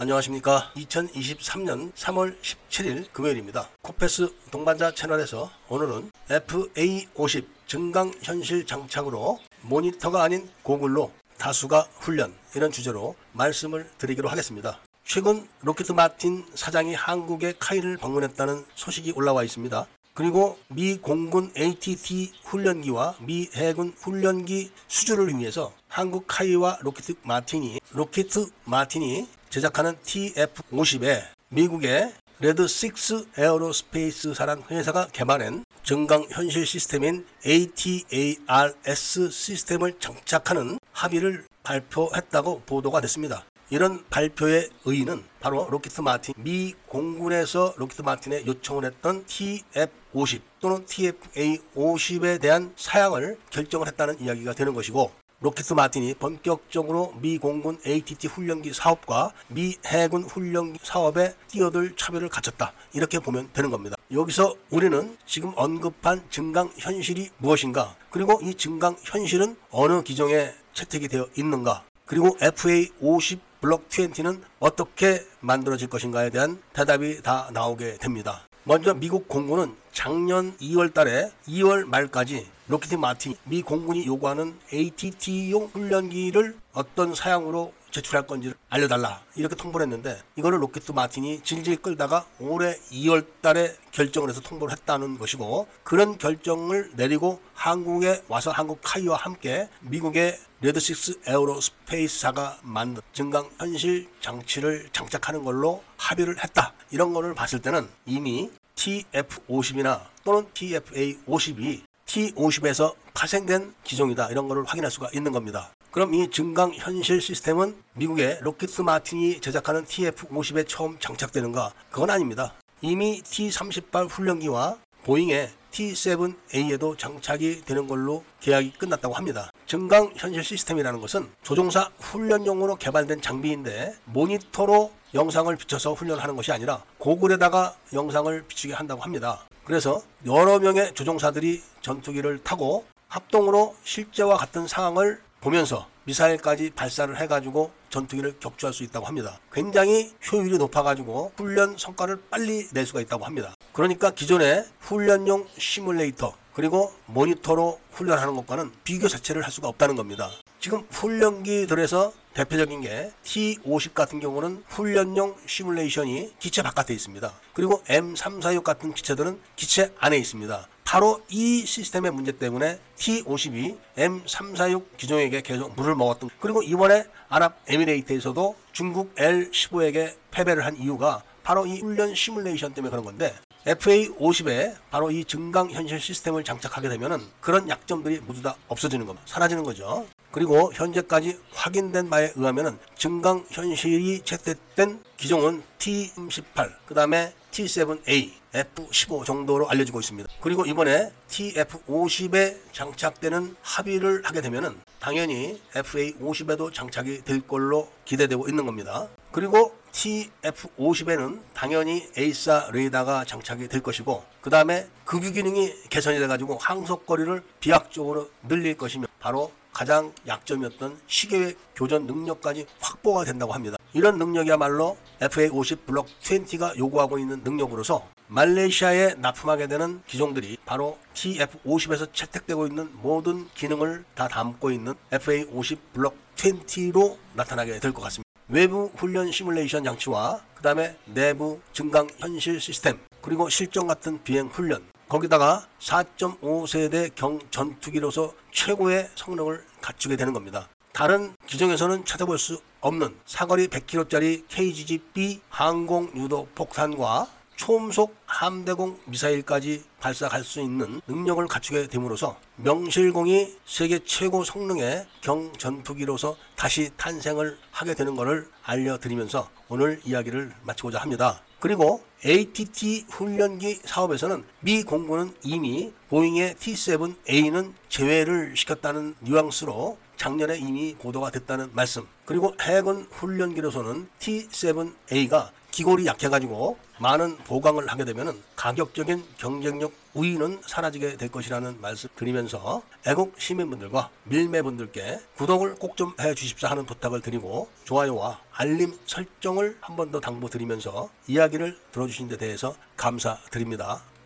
안녕하십니까. 2023년 3월 17일 금요일입니다. 코페스 동반자 채널에서 오늘은 FA50 증강현실 장착으로 모니터가 아닌 고글로 다수가 훈련 이런 주제로 말씀을 드리기로 하겠습니다. 최근 록히드 마틴 사장이 한국의 카이를 방문했다는 소식이 올라와 있습니다. 그리고 미 공군 ATT 훈련기와 미 해군 훈련기 수주를 위해서 한국 카이와 록히드 마틴이 록히드 마틴이 제작하는 TF-50에 미국의 레드 6 에어로스페이스 사라는 회사가 개발한 증강 현실 시스템인 ATARS 시스템을 장착하는 합의를 발표했다고 보도가 됐습니다. 이런 발표의 의의는 바로 록히드 마틴 미 공군에서 록히드 마틴에 요청을 했던 TF-50 또는 TFA-50에 대한 사양을 결정을 했다는 이야기가 되는 것이고 록히드 마틴이 본격적으로 미 공군 ATT 훈련기 사업과 미 해군 훈련기 사업에 뛰어들 채비를 갖췄다. 이렇게 보면 되는 겁니다. 여기서 우리는 지금 언급한 증강 현실이 무엇인가? 그리고 이 증강 현실은 어느 기종에 채택이 되어 있는가? 그리고 FA50 블록 20는 어떻게 만들어질 것인가에 대한 대답이 다 나오게 됩니다. 먼저 미국 공군은 작년 2월 달에 2월 말까지 록히드 마틴 미 공군이 요구하는 ATT용 훈련기를 어떤 사양으로 제출할 건지를 알려달라. 이렇게 통보를 했는데 이거를 록히드 마틴이 질질 끌다가 올해 2월 달에 결정을 해서 통보를 했다는 것이고 그런 결정을 내리고 한국에 와서 한국 카이와 함께 미국의 레드식스 에어로스페이스사가 만든 증강 현실 장치를 장착하는 걸로 합의를 했다. 이런 거를 봤을 때는 이미 TF50이나 또는 TFA50이 T50에서 파생된 기종이다 이런 거를 확인할 수가 있는 겁니다. 그럼 이 증강 현실 시스템은 미국의 록히드 마틴이 제작하는 TF-50에 처음 장착되는가? 그건 아닙니다. 이미 T-38 훈련기와 보잉의 T-7A에도 장착이 되는 걸로 계약이 끝났다고 합니다. 증강 현실 시스템이라는 것은 조종사 훈련용으로 개발된 장비인데 모니터로 영상을 비춰서 훈련하는 것이 아니라 고글에다가 영상을 비추게 한다고 합니다. 그래서 여러 명의 조종사들이 전투기를 타고 합동으로 실제와 같은 상황을 보면서 미사일까지 발사를 해가지고 전투기를 격추할 수 있다고 합니다. 굉장히 효율이 높아가지고 훈련 성과를 빨리 낼 수가 있다고 합니다. 그러니까 기존의 훈련용 시뮬레이터 그리고 모니터로 훈련하는 것과는 비교 자체를 할 수가 없다는 겁니다. 지금 훈련기들에서 대표적인 게 T50 같은 경우는 훈련용 시뮬레이션이 기체 바깥에 있습니다. 그리고 M346 같은 기체들은 기체 안에 있습니다. 바로 이 시스템의 문제 때문에 T52 M346 기종에게 계속 물을 먹었던 그리고 이번에 아랍에미레이트에서도 중국 L15에게 패배를 한 이유가 바로 이 훈련 시뮬레이션 때문에 그런 건데 FA50에 바로 이 증강 현실 시스템을 장착하게 되면은 그런 약점들이 모두 다 없어지는 겁니다. 사라지는 거죠. 그리고 현재까지 확인된 바에 의하면은 증강 현실이 채택된 기종은 T18, 그 다음에 T7A, F15 정도로 알려지고 있습니다. 그리고 이번에 TF50에 장착되는 합의를 하게 되면은 당연히 FA50에도 장착이 될 걸로 기대되고 있는 겁니다. 그리고 TF50에는 당연히 AESA 레이더가 장착이 될 것이고 그 다음에 급유 기능이 개선이 돼가지고 항속거리를 비약적으로 늘릴 것이며 바로 가장 약점이었던 시계외 교전 능력까지 확보가 된다고 합니다. 이런 능력이야말로 FA50 블록 20가 요구하고 있는 능력으로서 말레이시아에 납품하게 되는 기종들이 바로 TF50에서 채택되고 있는 모든 기능을 다 담고 있는 FA50 블록 20로 나타나게 될 것 같습니다. 외부 훈련 시뮬레이션 장치와 그 다음에 내부 증강 현실 시스템 그리고 실전 같은 비행 훈련 거기다가 4.5세대 경 전투기로서 최고의 성능을 갖추게 되는 겁니다. 다른 기종에서는 찾아볼 수 없는 사거리 100km짜리 KGB 항공 유도 폭탄과 초음속 함대공 미사일까지 발사할 수 있는 능력을 갖추게 됨으로써 명실공히 세계 최고 성능의 경전투기로서 다시 탄생을 하게 되는 것을 알려드리면서 오늘 이야기를 마치고자 합니다. 그리고 ATT 훈련기 사업에서는 미 공군은 이미 보잉의 T7A는 제외를 시켰다는 뉘앙스로 작년에 이미 보도가 됐다는 말씀. 그리고 해군 훈련기로서는 T7A가 기골이 약해가지고 많은 보강을 하게 되면 가격적인 경쟁력 우위는 사라지게 될 것이라는 말씀 드리면서 애국 시민분들과 밀매분들께 구독을 꼭 좀 해주십사 하는 부탁을 드리고 좋아요와 알림 설정을 한 번 더 당부드리면서 이야기를 들어주신 데 대해서 감사드립니다.